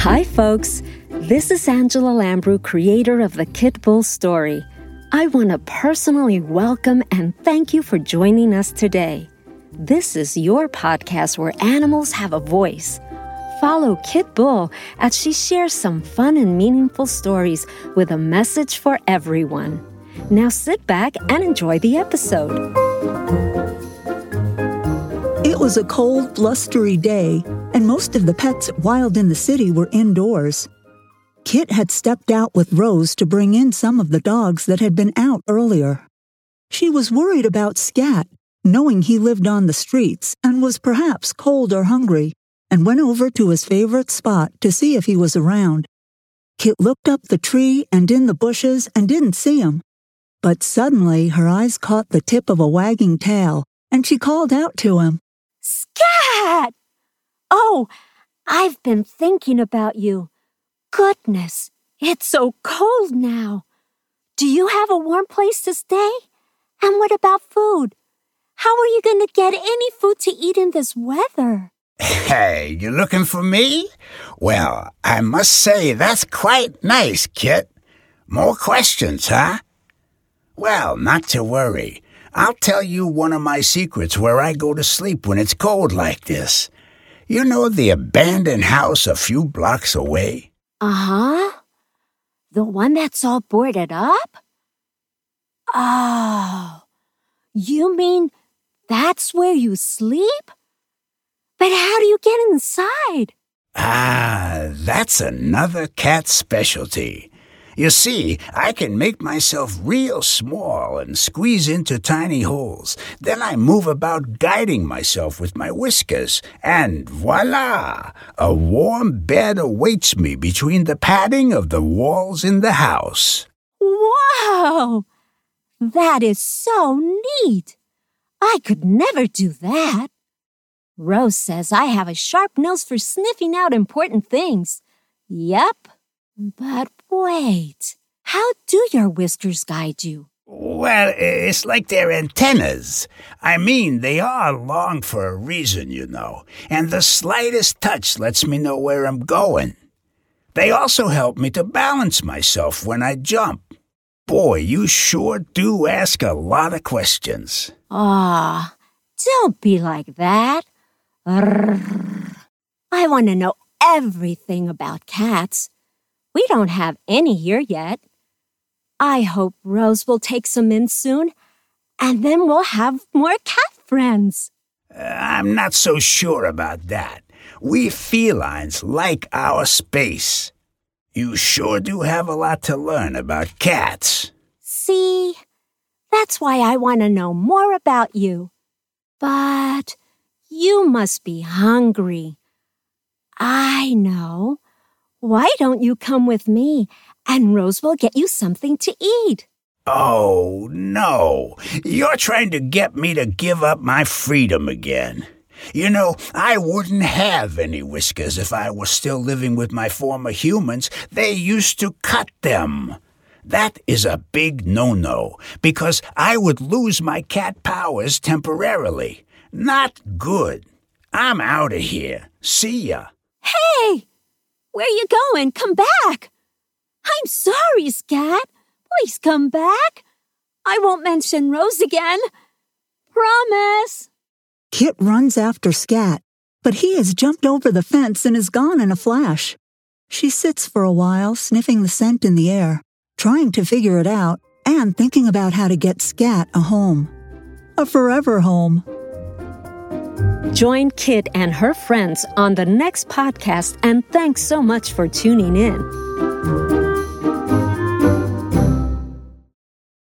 Hi, folks. This is Angela Lambrou, creator of the Kit Bull story. I want to personally welcome and thank you for joining us today. This is your podcast where animals have a voice. Follow Kit Bull as she shares some fun and meaningful stories with a message for everyone. Now sit back and enjoy the episode. It was a cold, blustery day, and most of the pets Wild in the City were indoors. Kit had stepped out with Rose to bring in some of the dogs that had been out earlier. She was worried about Scat, knowing he lived on the streets and was perhaps cold or hungry, and went over to his favorite spot to see if he was around. Kit looked up the tree and in the bushes and didn't see him. But suddenly her eyes caught the tip of a wagging tail, and she called out to him. Scat! Oh, I've been thinking about you. Goodness, it's so cold now. Do you have a warm place to stay? And what about food? How are you going to get any food to eat in this weather? Hey, you looking for me? Well, I must say that's quite nice, Kit. More questions, huh? Well, not to worry. I'll tell you one of my secrets where I go to sleep when it's cold like this. You know the abandoned house a few blocks away? Uh huh. The one that's all boarded up? Oh, you mean that's where you sleep? But how do you get inside? Ah, that's another cat specialty. You see, I can make myself real small and squeeze into tiny holes. Then I move about guiding myself with my whiskers, and voila! A warm bed awaits me between the padding of the walls in the house. Wow! That is so neat! I could never do that. Rose says I have a sharp nose for sniffing out important things. Yep. But wait, how do your whiskers guide you? Well, it's like they're antennas. I mean, they are long for a reason, you know, and the slightest touch lets me know where I'm going. They also help me to balance myself when I jump. Boy, you sure do ask a lot of questions. Ah, don't be like that. I want to know everything about cats. We don't have any here yet. I hope Rose will take some in soon, and then we'll have more cat friends. Uh, I'm not so sure about that. We felines like our space. You sure do have a lot to learn about cats. See? That's why I want to know more about you. But you must be hungry. I know. Why don't you come with me and Rose will get you something to eat? Oh, no. You're trying to get me to give up my freedom again. You know, I wouldn't have any whiskers if I were still living with my former humans. They used to cut them. That is a big no no, because I would lose my cat powers temporarily. Not good. I'm out of here. See ya. Hey! Where you going? Come back! I'm sorry, Scat. Please come back. I won't mention Rose again. Promise. Kit runs after Scat, but he has jumped over the fence and is gone in a flash. She sits for a while, sniffing the scent in the air, trying to figure it out, and thinking about how to get Scat a home. A forever home. Join Kit and her friends on the next podcast, and thanks so much for tuning in.